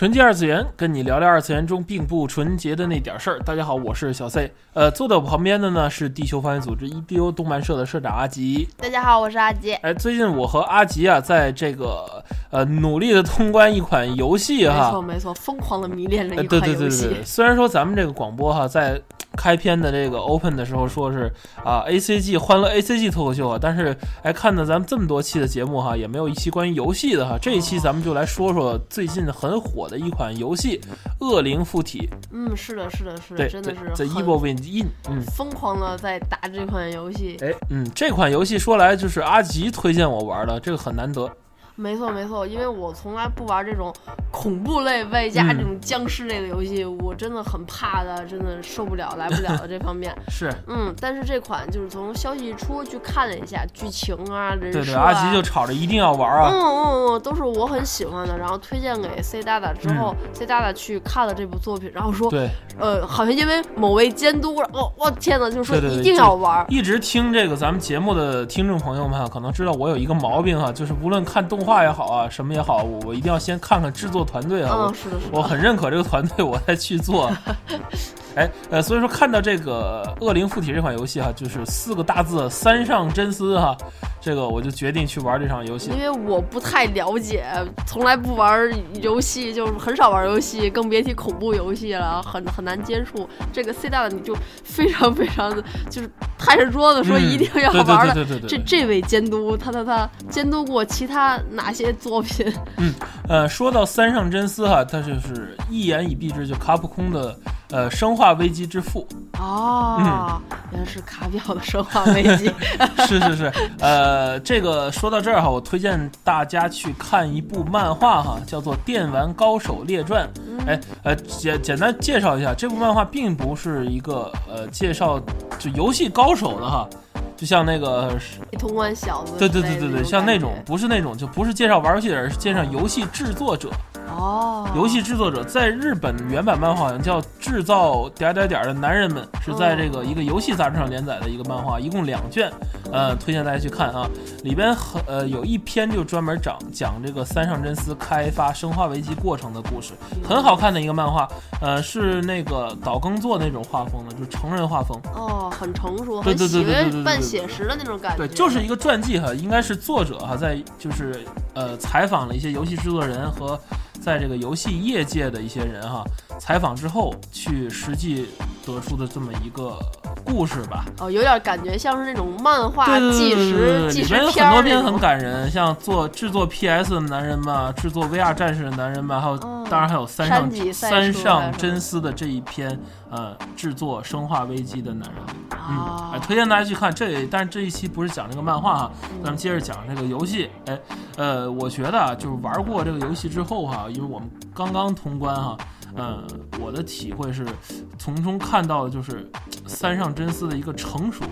纯洁二次元，跟你聊聊二次元中并不纯洁的那点事儿。大家好，我是小 C。呃，坐在我旁边的呢是地球防卫组织 EDO 动漫社的社长阿吉。大家好，我是阿吉。哎，最近我和阿吉啊，在这个呃努力的通关一款游戏哈。没错没错，疯狂的迷恋了一款游戏。对对对对，虽然说咱们这个广播哈，在开篇的这个 open 的时候说是啊 ACG 欢乐 ACG 脱口秀啊，但是哎看到咱们这么多期的节目哈，也没有一期关于游戏的哈。这一期咱们就来说说最近很火的一款游戏《恶灵附体》。嗯，是的，是的，是的，真的是 The Evil Within。嗯，疯狂的在打这款游戏。哎，嗯，这款游戏说来就是阿吉推荐我玩的，这个很难得。没错没错，因为我从来不玩这种恐怖类外加这种僵尸类的游戏，我真的很怕的，真的受不了，来不了的这方面。是，嗯，但是这款就是从消息一出去看了一下剧情啊，人设啊，对对，阿吉就吵着一定要玩啊。嗯嗯嗯，都是我很喜欢的，然后推荐给 C 大大之后，C 大大去看了这部作品，然后说，对，呃，好像因为某位监督，哦，我天哪，就说一定要玩。一直听这个咱们节目的听众朋友们可能知道我有一个毛病哈，就是无论看动画也好啊，什么。也好，我我一定要先看看制作团队啊，我我很认可这个团队，我再去做。哎，呃，所以说看到这个《恶灵附体》这款游戏哈，就是四个大字“三上真司”哈，这个我就决定去玩这场游戏。因为我不太了解，从来不玩游戏，就是很少玩游戏，更别提恐怖游戏了，很很难接触。这个 C 大的你就非常非常的，就是拍着桌子说一定要玩的。这这位监督，他他他监督过其他哪些作品？嗯，呃，说到三上真司哈，他就是一言以蔽之，就卡普空的。呃，生化危机之父哦，原来是卡表的生化危机，是是是，呃，这个说到这儿哈，我推荐大家去看一部漫画哈，叫做《电玩高手列传》。哎，呃，简简单介绍一下，这部漫画并不是一个呃介绍就游戏高手的哈。就像那个通关小子，对对对对对，像那种不是那种，就不是介绍玩游戏的，人是介绍游戏制作者。哦，游戏制作者在日本原版漫画好像叫《制造点点点的男人们》，是在这个一个游戏杂志上连载的一个漫画，一共两卷，呃，推荐大家去看啊。里边很呃有一篇就专门讲讲这个三上真司开发《生化危机》过程的故事，很好看的一个漫画，呃，是那个岛耕作那种画风的，就是成人画风。哦，很成熟，对对对对对，半写实的那种感觉。对，就是一个传记哈，应该是作者哈在就是呃采访了一些游戏制作人和。在这个游游戏业界的一些人哈，采访之后去实际得出的这么一个故事吧。哦，有点感觉像是那种漫画纪实纪实片。里面很多篇很感人，像做制作 PS 的男人嘛，制作 VR 战士的男人嘛，还有当然还有三上三上真司的这一篇呃制作生化危机的男人。嗯，哎，推荐大家去看这，但是这一期不是讲这个漫画哈，咱们接着讲这个游戏。哎，呃，我觉得啊，就是玩过这个游戏之后哈。因为我们刚刚通关哈，嗯，我的体会是，从中看到的就是三上真司的一个成熟，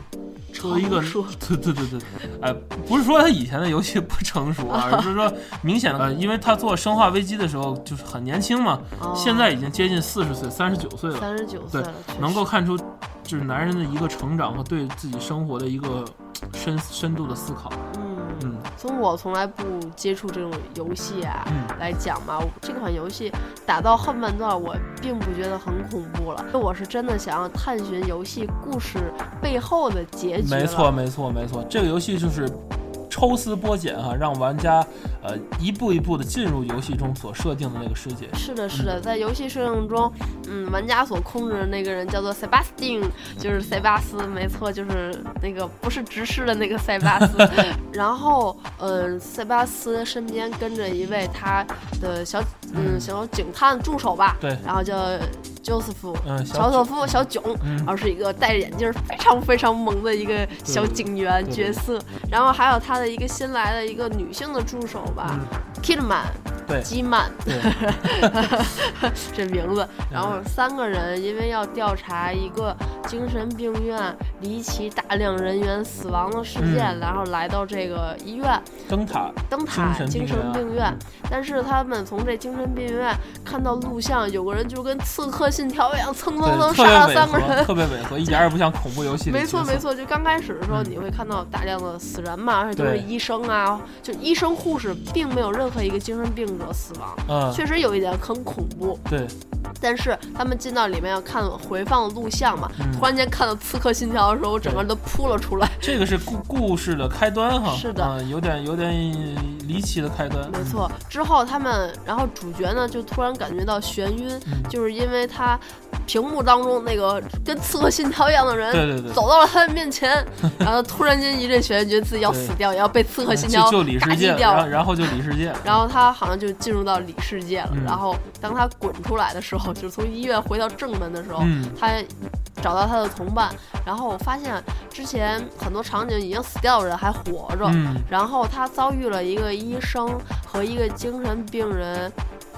成一个对对对对，哎，不是说他以前的游戏不成熟啊，而是说明显的，呃，因为他做生化危机的时候就是很年轻嘛，现在已经接近四十岁，三十九岁了，三十九岁了，能够看出就是男人的一个成长和对自己生活的一个深深度的思考。嗯，从我从来不接触这种游戏啊来讲嘛，这款游戏打到后半段，我并不觉得很恐怖了。我是真的想要探寻游戏故事背后的结局。没错，没错，没错，这个游戏就是。抽丝剥茧哈，让玩家呃一步一步的进入游戏中所设定的那个世界。是的，是的，在游戏设定中，嗯，玩家所控制的那个人叫做塞巴斯汀，就是塞巴斯，没错，就是那个不是直视的那个塞巴斯。然后，嗯，塞巴斯身边跟着一位他的小嗯小警探助手吧，对，然后叫。乔瑟夫，嗯，乔瑟夫，小囧，然后是一个戴着眼镜、非常非常萌的一个小警员角色，然后还有他的一个新来的一个女性的助手吧，Kidman，对，基曼，这名字。然后三个人因为要调查一个精神病院离奇大量人员死亡的事件，然后来到这个医院灯塔灯塔精神病院。但是他们从这精神病院看到录像，有个人就跟《刺客信条》一样，蹭蹭蹭杀了三个人，特别违和，一点也不像 恐怖游戏。没错没错，就刚开始的时候你会看到大量的死人嘛，而且都是医生啊，就医生护士，并没有任何一个精神病者死亡。嗯，确实有一点很恐怖。对。但是他们进到里面要看回放录像嘛，突然间看到《刺客信条》的时候，我整个人都扑了出来。这个是故故事的开端哈，是的，有点有点离奇的开端。没错，之后他们，然后主角呢就突然感觉到眩晕，就是因为他屏幕当中那个跟《刺客信条》一样的人，对对对，走到了他的面前，然后突然间一阵眩晕，觉得自己要死掉，也要被《刺客信条》打击掉，然后就里世界，然后他好像就进入到里世界了。然后当他滚出来的时候，就是从医院回到正门的时候，他找到他的同伴，然后我发现之前很多场景已经死掉的人还活着，然后他遭遇了一个医生和一个精神病人。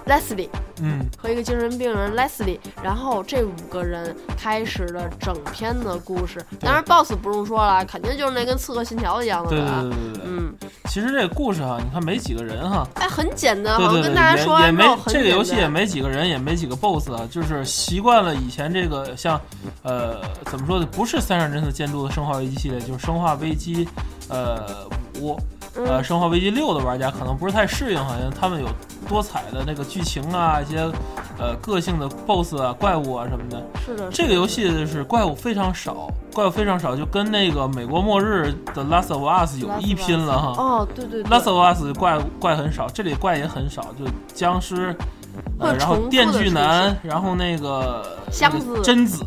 Leslie，嗯，和一个精神病人 Leslie，然后这五个人开始了整篇的故事。当然，Boss 不用说了，肯定就是那跟《刺客信条》一样的。对对对对对。嗯，其实这个故事哈，你看没几个人哈。哎，很简单，好像跟大家说也没这个游戏也没几个人，也没几个 Boss 啊，就是习惯了以前这个像，呃，怎么说呢？不是三上真司监督的《生化危机》系列，就是《生化危机》呃五。呃，生化危机六的玩家可能不是太适应，好像他们有多彩的那个剧情啊，一些呃个性的 BOSS 啊、怪物啊什么的。是的。这个游戏是怪物非常少，怪物非常少，就跟那个美国末日的 Last of Us 有一拼了哈。哦，对对。对 Last of Us 怪怪很少，这里怪也很少，就僵尸，呃，然后电锯男，然后那个箱子贞子。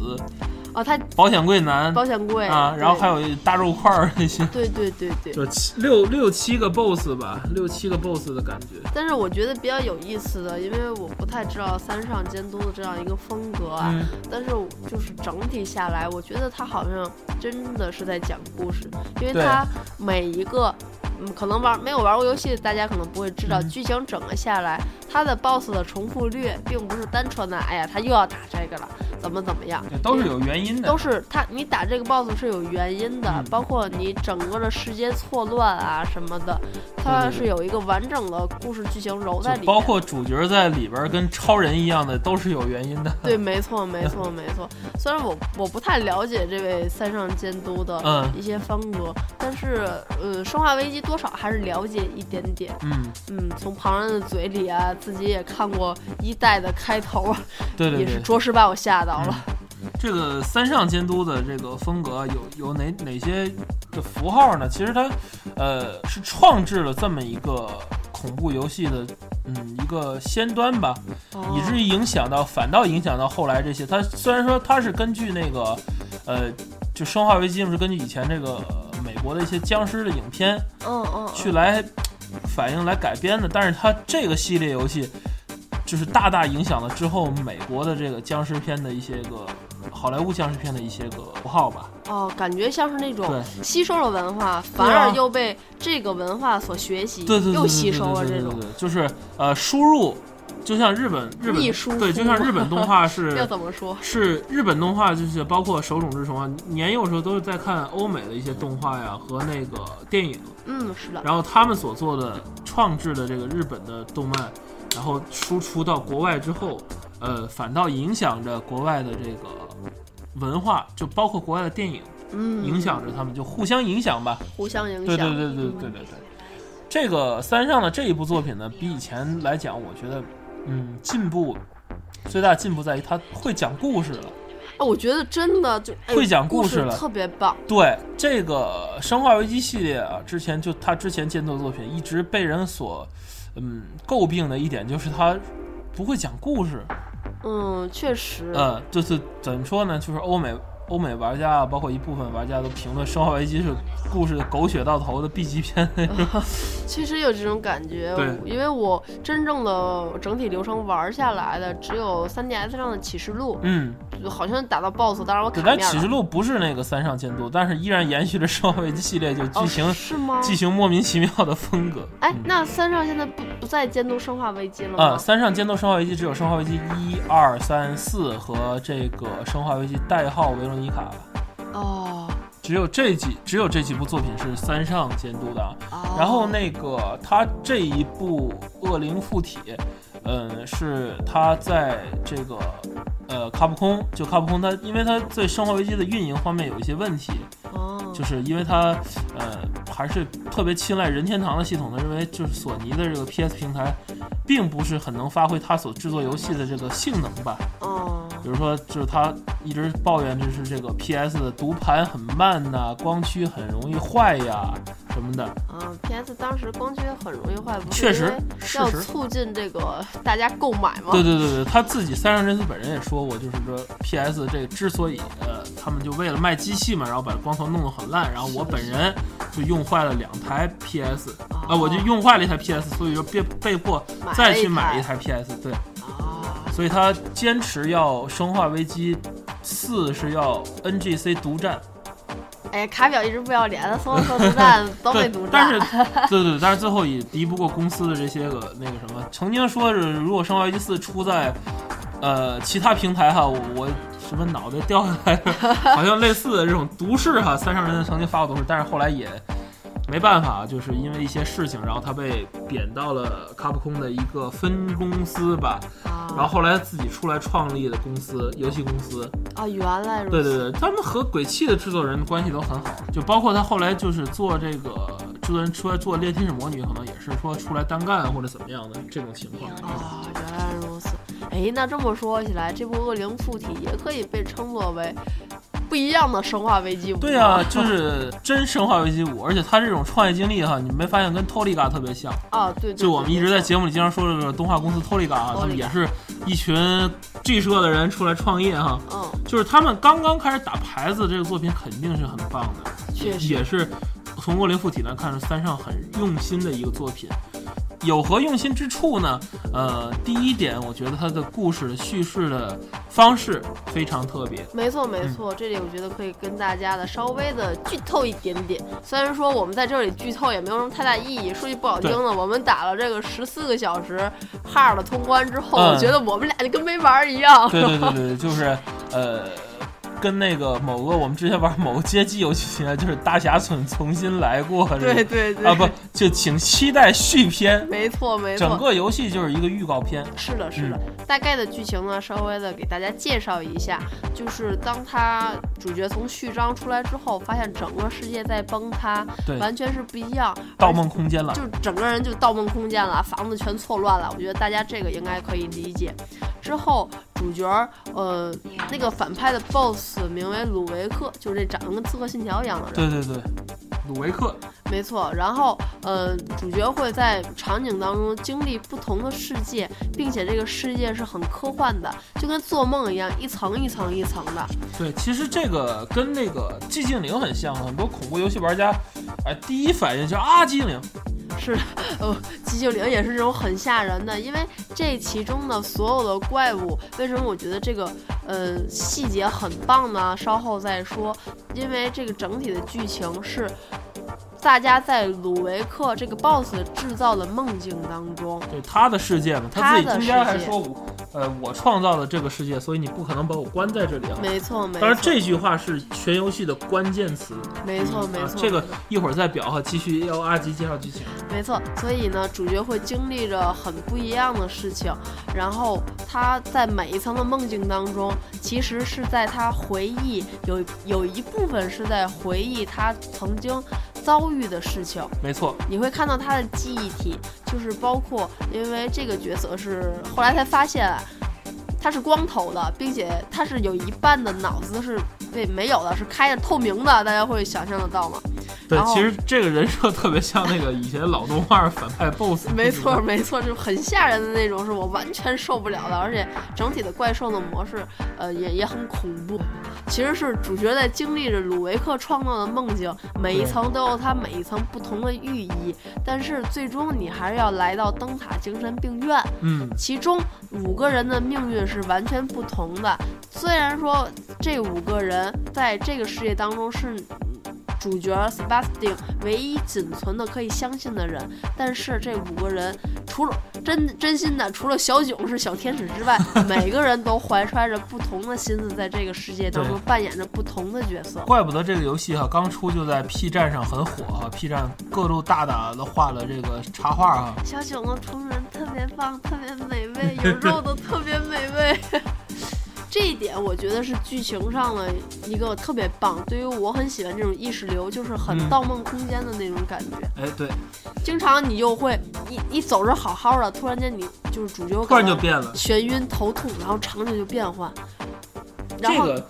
哦，他保险柜男，保险柜啊，然后还有大肉块儿那些，对对对对，就七六六七个 boss 吧，六七个 boss 的感觉。但是我觉得比较有意思的，因为我不太知道三上监督的这样一个风格啊，但是就是整体下来，我觉得他好像真的是在讲故事，因为他每一个。嗯，可能玩没有玩过游戏，大家可能不会知道剧情整个下来，它的 BOSS 的重复率并不是单纯的，哎呀，他又要打这个了，怎么怎么样，都是有原因的，都是他你打这个 BOSS 是有原因的，包括你整个的时间错乱啊什么的，它是有一个完整的故事剧情揉在里面，包括主角在里边跟超人一样的，都是有原因的。对，没错，没错，没错。虽然我我不太了解这位三上监督的一些风格，但是呃，生化危机。多少还是了解一点点，嗯嗯，从旁人的嘴里啊，自己也看过一代的开头，对对，也是着实把我吓到了。这个三上监督的这个风格有有哪哪些的符号呢？其实他呃是创制了这么一个恐怖游戏的嗯一个先端吧，以至于影响到反倒影响到后来这些。他虽然说他是根据那个呃就生化危机是根据以前这个。美国的一些僵尸的影片，嗯嗯，去来反映来改编的，但是它这个系列游戏就是大大影响了之后美国的这个僵尸片的一些个好莱坞僵尸片的一些个符号吧。哦，感觉像是那种吸收了文化，反而又被这个文化所学习，对对对，又吸收了这种，就是呃输入。就像日本日本对，就像日本动画是 要怎么说？是日本动画，就是包括手冢治虫啊，年幼时候都是在看欧美的一些动画呀和那个电影。嗯，是的。然后他们所做的创制的这个日本的动漫，然后输出到国外之后，呃，反倒影响着国外的这个文化，就包括国外的电影，嗯，影响着他们，就互相影响吧。互相影响。对对对对对对对。这个三上的这一部作品呢，比以前来讲，我觉得。嗯，进步最大进步在于他会讲故事了。啊，我觉得真的就会讲故事了，特别棒。对这个《生化危机》系列啊，之前就他之前监督作品一直被人所嗯诟病的一点就是他不会讲故事。嗯，确实。嗯，就是怎么说呢？就是欧美。欧美玩家啊，包括一部分玩家都评论《生化危机》是故事狗血到头的 B 级片。其实有这种感觉，对，因为我真正的整体流程玩下来的只有 3DS 上的启示录，嗯，好像打到 BOSS，当然我卡面但启示录不是那个三上监督，但是依然延续着生化危机系列，就剧情是吗？剧情莫名其妙的风格。哎，那三上现在不不再监督生化危机了吗？啊，三上监督生化危机只有生化危机一二三四和这个生化危机代号维罗妮卡。哦。只有这几只有这几部作品是三上监督的，然后那个他这一部恶灵附体，嗯，是他在这个呃卡普空，就卡普空它，因为它对生化危机的运营方面有一些问题，哦，就是因为它呃还是特别青睐任天堂的系统的，认为就是索尼的这个 PS 平台，并不是很能发挥它所制作游戏的这个性能吧，哦。比如说，就是它一直抱怨，就是这个 PS 的读盘很慢呐，光驱很容易坏呀，什么的。嗯，PS 当时光驱很容易坏，确实要促进这个大家购买嘛。对对对对，他自己三上真司本人也说过，就是说 PS 这个之所以呃，他们就为了卖机器嘛，然后把光头弄得很烂，然后我本人就用坏了两台 PS，啊，我就用坏了一台 PS，所以说被被迫再去买一台 PS，对。所以他坚持要《生化危机四》是要 NGC 独占。哎呀，卡表一直不要脸，所有独占都被独占。但是，对对，但是最后也敌不过公司的这些个那个什么。曾经说是，如果《生化危机四》出在呃其他平台哈，我什么脑袋掉下来，好像类似的这种毒誓哈，三上人曾经发过毒誓，但是后来也。没办法，就是因为一些事情，然后他被贬到了卡普空的一个分公司吧，然后后来自己出来创立的公司，游戏公司。啊，原来如此。对对对，他们和鬼泣的制作人关系都很好，就包括他后来就是做这个制作人出来做《猎天使魔女》，可能也是说出来单干或者怎么样的这种情况。啊，原来如此。哎，那这么说起来，这部《恶灵附体》也可以被称作为。不一样的生化危机五，对啊，就是真生化危机五，而且他这种创业经历哈，你没发现跟托利嘎特别像。啊？对，就我们一直在节目里经常说这个动画公司托利嘎，他们也是一群 G 社的人出来创业哈，嗯，就是他们刚刚开始打牌子，这个作品肯定是很棒的，确实。也是从恶灵附体来看，三上很用心的一个作品。有何用心之处呢？呃，第一点，我觉得它的故事的叙事的方式非常特别。没错，没错，这里我觉得可以跟大家的稍微的剧透一点点。虽然说我们在这里剧透也没有什么太大意义。说句不好听的，我们打了这个十四个小时 hard 通关之后，我觉得我们俩就跟没玩一样。对对对对，就是呃。跟那个某个我们之前玩某个街机游戏就是大侠村重新来过。对对对。啊不，就请期待续篇。没错没错。整个游戏就是一个预告片。是的，是的。大概的剧情呢，稍微的给大家介绍一下，就是当他主角从序章出来之后，发现整个世界在崩塌，对，完全是不一样。盗梦空间了。就整个人就盗梦空间了，房子全错乱了。我觉得大家这个应该可以理解。之后主角呃，那个反派的 BOSS。名为鲁维克，就是这长得跟刺客信条一样的人。对对对，鲁维克，没错。然后，呃，主角会在场景当中经历不同的世界，并且这个世界是很科幻的，就跟做梦一样，一层一层一层的。对，其实这个跟那个寂静岭很像，很多恐怖游戏玩家，哎，第一反应就啊，寂静岭。是，呃，寂静岭也是这种很吓人的，因为这其中的所有的怪物，为什么我觉得这个呃细节很棒呢？稍后再说，因为这个整体的剧情是。大家在鲁维克这个 boss 制造的梦境当中，对他的世界嘛，他自己中间还说，我呃，我创造了这个世界，所以你不可能把我关在这里啊。没错，没错。当然，这句话是全游戏的关键词。没错，没错。这个一会儿再表哈，继续要阿吉介绍剧情。没错，所以呢，主角会经历着很不一样的事情，然后他在每一层的梦境当中，其实是在他回忆，有有一部分是在回忆他曾经。遭遇的事情，没错，你会看到他的记忆体，就是包括，因为这个角色是后来才发现，他是光头的，并且他是有一半的脑子是被没有的，是开着透明的，大家会想象得到吗？对，其实这个人设特别像那个以前老动画反派 BOSS。没错，没错，就很吓人的那种，是我完全受不了的。而且整体的怪兽的模式，呃，也也很恐怖。其实是主角在经历着鲁维克创造的梦境，每一层都有他每一层不同的寓意。但是最终你还是要来到灯塔精神病院。嗯，其中五个人的命运是完全不同的。虽然说这五个人在这个世界当中是。主角 Sebastian 唯一仅存的可以相信的人，但是这五个人除了真真心的，除了小囧是小天使之外，每个人都怀揣着不同的心思，在这个世界当中扮演着不同的角色。怪不得这个游戏哈刚出就在 P 站上很火哈，P 站各路大大的画了这个插画哈。小囧的同人特别棒，特别美味，有肉的特别美味。这一点我觉得是剧情上的一个特别棒。对于我很喜欢这种意识流，就是很《盗梦空间》的那种感觉。哎，对，经常你就会一一走着好好的，突然间你就是主角突然就变了，眩晕头痛，然后场景就变换。这个，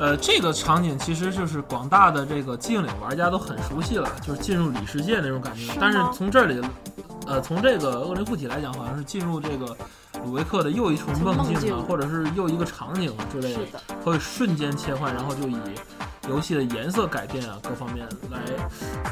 呃，这个场景其实就是广大的这个寂静岭玩家都很熟悉了，就是进入里世界那种感觉。但是从这里，呃，从这个恶灵附体来讲，好像是进入这个。鲁维克的又一重梦境啊，或者是又一个场景之类的，会瞬间切换，然后就以游戏的颜色改变啊，各方面来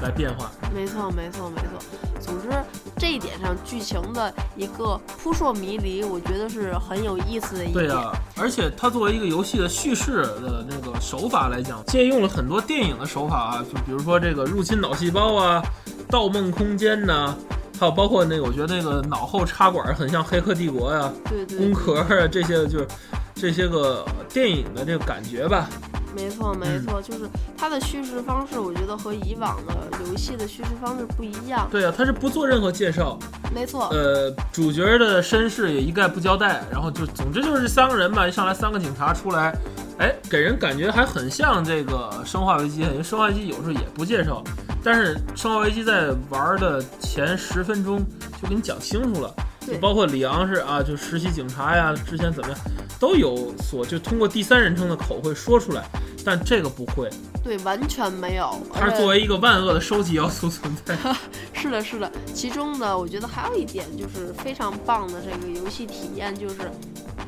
来变化。没错，没错，没错。总之，这一点上剧情的一个扑朔迷离，我觉得是很有意思的一点。对啊，而且它作为一个游戏的叙事的那个手法来讲，借用了很多电影的手法啊，就比如说这个入侵脑细胞啊，盗梦空间呐。还有包括那个，我觉得那个脑后插管很像《黑客帝国》呀，对对，工壳啊这些，就是这些个电影的这个感觉吧。没错没错，就是它的叙事方式，我觉得和以往的游戏的叙事方式不一样。对啊，它是不做任何介绍。没错。呃，主角的身世也一概不交代，然后就总之就是三个人吧，一上来三个警察出来。哎，给人感觉还很像这个《生化危机》，因为《生化危机》有时候也不介绍，但是《生化危机》在玩的前十分钟就给你讲清楚了，就包括里昂是啊，就实习警察呀，之前怎么样，都有所就通过第三人称的口会说出来，但这个不会，对，完全没有，它是作为一个万恶的收集要素存在。是的，是的，其中呢，我觉得还有一点就是非常棒的这个游戏体验，就是。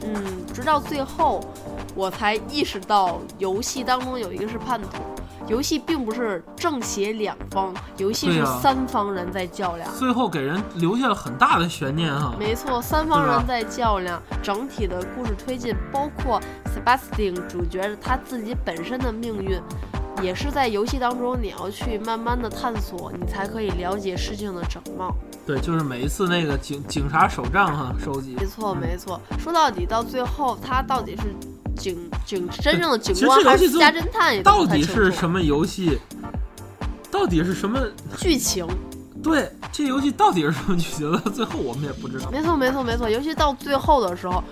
嗯，直到最后，我才意识到游戏当中有一个是叛徒，游戏并不是正邪两方，游戏是三方人在较量。最后给人留下了很大的悬念哈。没错，三方人在较量，整体的故事推进，包括 Sebastian 主角他自己本身的命运。也是在游戏当中，你要去慢慢的探索，你才可以了解事情的整貌。对，就是每一次那个警警察手账哈，收集。没错，没错。说到底，到最后他到底是警警真正的警官还是私家侦探？也到底是什么游戏？到底是什么剧情？对，这游戏到底是什么剧情？到最后我们也不知道。没错，没错，没错。尤其到最后的时候。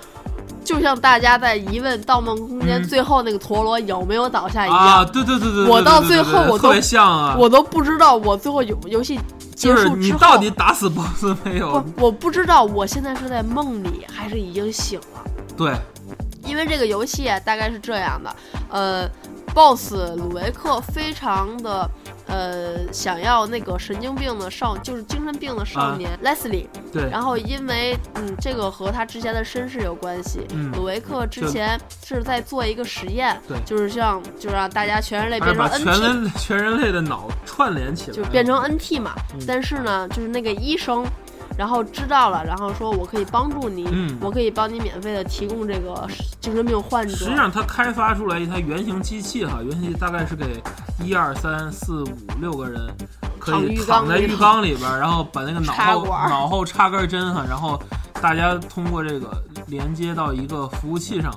就像大家在疑问《盗梦空间》最后那个陀螺有没有倒下一样，啊，对对对对，我到最后我特别像啊，我都不知道我最后游游戏结束之后，你到底打死 BOSS 没有？不，我不知道我现在是在梦里还是已经醒了。对，因为这个游戏啊大概是这样的，呃，BOSS 鲁维克非常的。呃，想要那个神经病的少，就是精神病的少年 Leslie。对。然后因为嗯，这个和他之前的身世有关系。嗯。鲁维克之前是在做一个实验，对，就是像就让大家全人类变成 NT，全人全人类的脑串联起来，就变成 NT 嘛。但是呢，就是那个医生。然后知道了，然后说我可以帮助你，我可以帮你免费的提供这个精神病患者。实际上，他开发出来一台原型机器哈，原型机大概是给一二三四五六个人可以躺在浴缸里边，然后把那个脑后脑后插根针哈，然后大家通过这个连接到一个服务器上。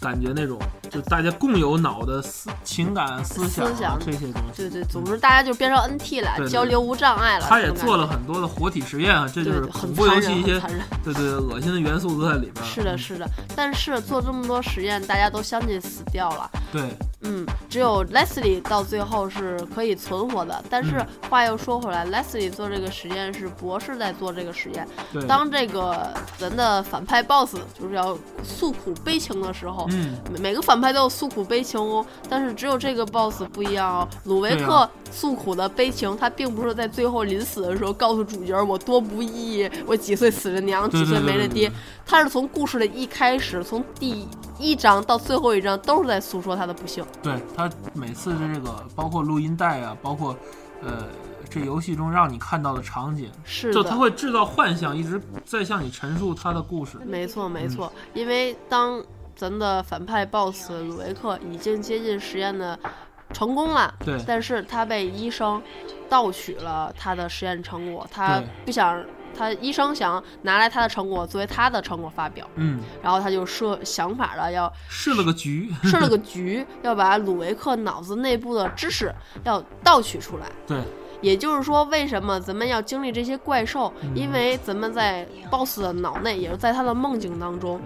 感觉那种，就大家共有脑的思情感、思想这些东西。对对，总之大家就变成 NT 了，交流无障碍了。他也做了很多的活体实验啊，这就是恐怖游戏一些对对恶心的元素都在里边。是的，是的。但是做这么多实验，大家都相继死掉了。对。嗯，只有 Leslie 到最后是可以存活的。但是话又说回来，Leslie 做这个实验是博士在做这个实验。当这个人的反派 BOSS 就是要诉苦悲情的时候，嗯，每个反派都有诉苦悲情哦。但是只有这个 BOSS 不一样哦。鲁维克诉苦的悲情，他并不是在最后临死的时候告诉主角我多不易，我几岁死了娘，几岁没了爹。他是从故事的一开始，从第一章到最后一章，都是在诉说他的不幸。对他每次的这个，包括录音带啊，包括，呃，这游戏中让你看到的场景，是就他会制造幻象，一直在向你陈述他的故事。没错，没错，因为当咱的反派 BOSS 鲁维克已经接近实验的成功了，对，但是他被医生盗取了他的实验成果，他不想。他医生想拿来他的成果作为他的成果发表，嗯，然后他就设想法了，要设了个局，设了个局，要把鲁维克脑子内部的知识要盗取出来。对，也就是说，为什么咱们要经历这些怪兽？因为咱们在 BOSS 的脑内，也是在他的梦境当中。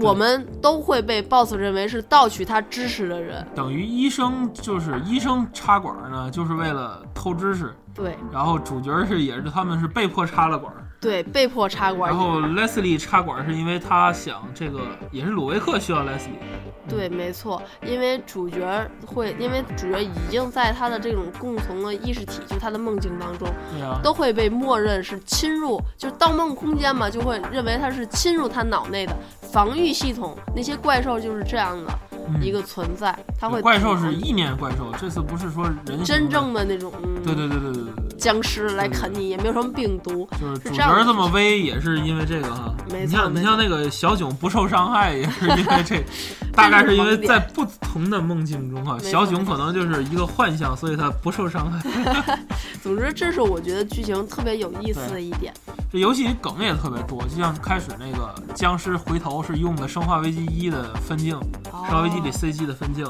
我们都会被 boss 认为是盗取他知识的人，等于医生就是医生插管呢，就是为了偷知识。对，然后主角是也是他们是被迫插了管。对，被迫插管。然后 Leslie 插管是因为他想这个，也是鲁维克需要 Leslie。对，没错，因为主角会，因为主角已经在他的这种共同的意识体，就他的梦境当中，对啊，都会被默认是侵入，就盗梦空间嘛，就会认为他是侵入他脑内的防御系统，那些怪兽就是这样的。一个存在，它会怪兽是意念怪兽，这次不是说人真正的那种，对对对对对对，僵尸来啃你，也没有什么病毒，就是主角这么威也是因为这个哈。没错，你像你像那个小囧不受伤害也是因为这，大概是因为在不同的梦境中哈，小囧可能就是一个幻象，所以他不受伤害。总之，这是我觉得剧情特别有意思的一点。这游戏里梗也特别多，就像开始那个僵尸回头是用的《生化危机一》的分镜，《生化危机》里 CG 的分镜，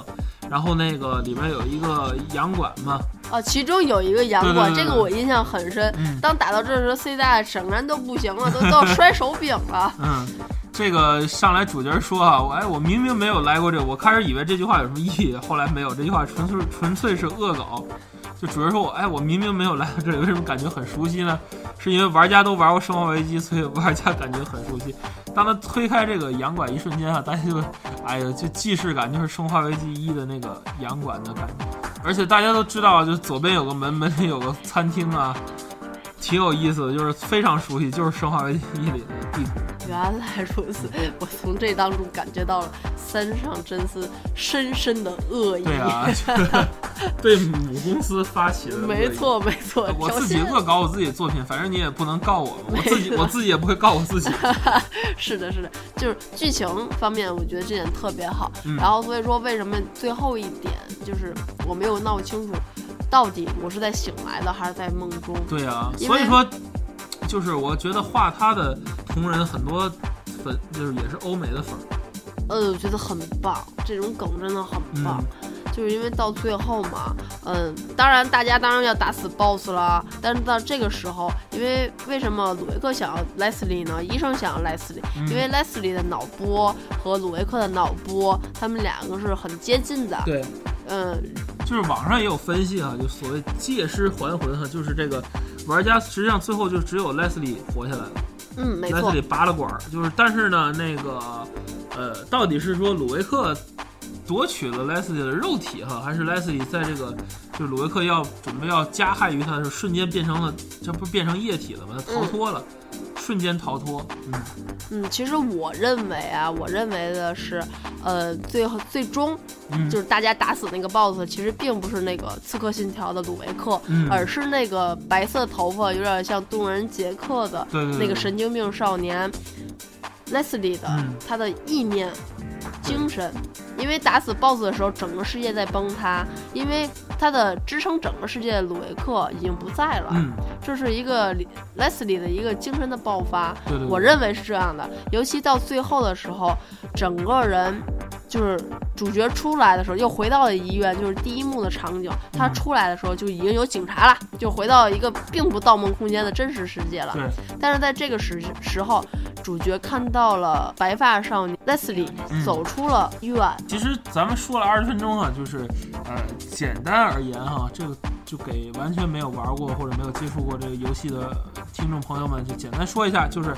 然后那个里面有一个洋馆嘛，哦，其中有一个杨过，这个我印象很深。当打到这时候，C 大整个人都不行了，都都要 摔手柄了。嗯，这个上来主角说啊，我哎，我明明没有来过这，我开始以为这句话有什么意义，后来没有，这句话纯粹纯粹是恶搞。就主角说我哎，我明明没有来到这里，为什么感觉很熟悉呢？是因为玩家都玩过《生化危机》，所以玩家感觉很熟悉。当他推开这个洋馆一瞬间啊，大家就哎呀，就既视感就是《生化危机一》的那个洋馆的感觉。而且大家都知道，就左边有个门，门里有个餐厅啊，挺有意思的，就是非常熟悉，就是《生化危机一》里的地图。原来如此，我从这当中感觉到了三上真司深深的恶意。对啊，对母公司发起的。没错没错，我自己恶搞我自己作品，反正你也不能告我，我自己 我自己也不会告我自己。是的，是的，就是剧情方面，我觉得这点特别好。嗯。然后所以说，为什么最后一点就是我没有闹清楚，到底我是在醒来的还是在梦中？对啊，所以说。就是我觉得画他的同人很多粉，就是也是欧美的粉。呃，我觉得很棒，这种梗真的很棒。就是因为到最后嘛，嗯，当然大家当然要打死 BOSS 了，但是到这个时候，因为为什么鲁维克想要 Leslie 呢？医生想要 Leslie，因为 Leslie 的脑波和鲁维克的脑波，他们两个是很接近的。对，嗯，就是网上也有分析啊，就所谓借尸还魂哈，就是这个。玩家实际上最后就只有 Leslie 活下来了，嗯，没错。Leslie 拔了管儿，就是，但是呢，那个，呃，到底是说鲁维克夺取了 Leslie 的肉体哈，还是 Leslie 在这个，就鲁维克要准备要加害于他的时候，瞬间变成了，这不变成液体了吗？他逃脱了。瞬间逃脱，嗯。嗯，其实我认为啊，我认为的是，呃，最后最终就是大家打死那个 boss，其实并不是那个刺客信条的鲁维克，而是那个白色头发有点像动人杰克的那个神经病少年 Leslie 的他的意念。精神，因为打死 BOSS 的时候，整个世界在崩塌，因为他的支撑整个世界的鲁维克已经不在了。嗯，这是一个 Leslie 的一个精神的爆发。对对，我认为是这样的。尤其到最后的时候，整个人就是主角出来的时候，又回到了医院，就是第一幕的场景。他出来的时候就已经有警察了，就回到一个并不盗梦空间的真实世界了。对。但是在这个时时候。主角看到了白发少女 Leslie 走出了医院。其实咱们说了二十分钟啊，就是呃，简单而言哈，这个就给完全没有玩过或者没有接触过这个游戏的听众朋友们就简单说一下，就是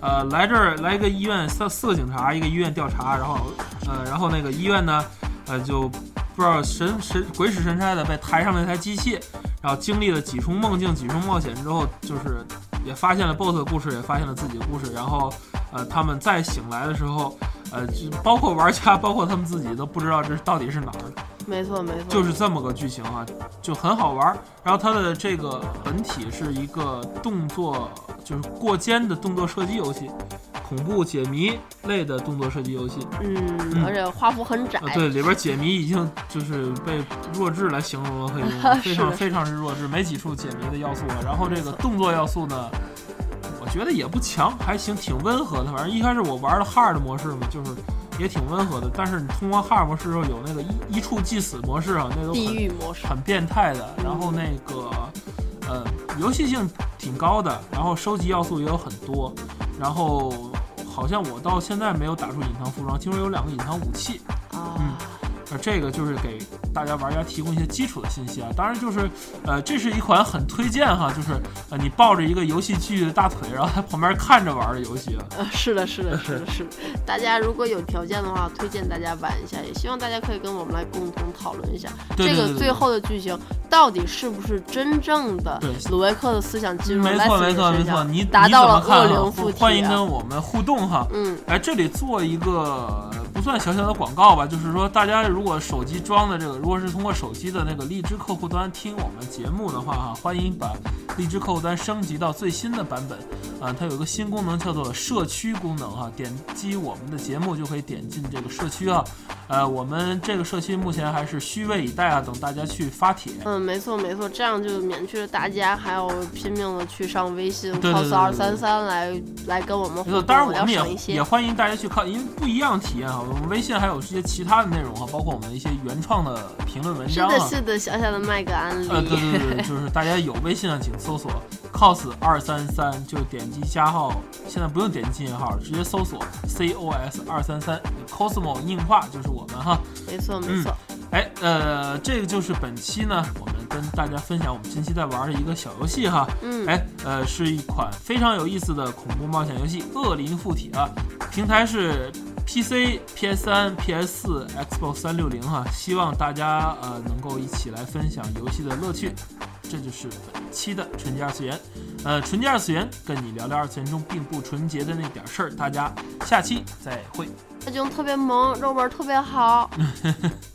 呃，来这儿来一个医院，四四个警察，一个医院调查，然后呃，然后那个医院呢，呃，就不知道神神鬼使神差的被抬上了一台机器，然后经历了几重梦境、几重冒险之后，就是。也发现了 BOSS 的故事，也发现了自己的故事，然后，呃，他们再醒来的时候，呃，就包括玩家，包括他们自己都不知道这到底是哪儿。没错，没错，就是这么个剧情啊，就很好玩。然后它的这个本体是一个动作，就是过肩的动作射击游戏。恐怖解谜类的动作射击游戏。嗯，而且画幅很窄。对，里边解谜已经就是被弱智来形容了，可以非常非常之弱智，没几处解谜的要素了。然后这个动作要素呢，我觉得也不强，还行，挺温和的。反正一开始我玩的 hard 模式嘛，就是也挺温和的。但是你通过 hard 模式时候有那个一一触即死模式啊，那个地狱模式很变态的。然后那个呃，游戏性挺高的，然后收集要素也有很多，然后。好像我到现在没有打出隐藏服装，听说有两个隐藏武器。嗯，呃，这个就是给大家玩家提供一些基础的信息啊。当然，就是呃，这是一款很推荐哈，就是呃，你抱着一个游戏机的大腿，然后在旁边看着玩的游戏。呃，是的，是的，是的，是的。大家如果有条件的话，推荐大家玩一下，也希望大家可以跟我们来共同讨论一下这个最后的剧情到底是不是真正的鲁维克的思想进入。没错，没错，没错，你达到了恶灵附体。欢迎跟我们互动哈。嗯，哎，这里做一个。算小小的广告吧，就是说，大家如果手机装的这个，如果是通过手机的那个荔枝客户端听我们节目的话，哈，欢迎把荔枝客户端升级到最新的版本，啊，它有一个新功能叫做社区功能，哈，点击我们的节目就可以点进这个社区啊，呃，我们这个社区目前还是虚位以待啊，等大家去发帖。嗯，没错没错，这样就免去了大家还要拼命的去上微信 cos 二三三来来跟我们互动，当然我们也也欢迎大家去看，因为不一样体验哈。我们微信还有一些其他的内容哈，包括我们的一些原创的评论文章是的，是的，小小的卖个安利。呃，对对对，就是大家有微信啊，请搜索 cos 二三三，就点击加号，现在不用点击进号，直接搜索 cos 二三三，cosmo 硬化就是我们哈。没错没错。哎，呃，这个就是本期呢，我们跟大家分享我们近期在玩的一个小游戏哈。嗯。哎，呃，是一款非常有意思的恐怖冒险游戏《恶灵附体》啊，平台是。PC、PS3、PS4、Xbox 三六零哈，希望大家呃能够一起来分享游戏的乐趣。这就是本期的纯洁二次元，呃，纯洁二次元跟你聊聊二次元中并不纯洁的那点事儿。大家下期再会。这就特别萌，肉味特别好。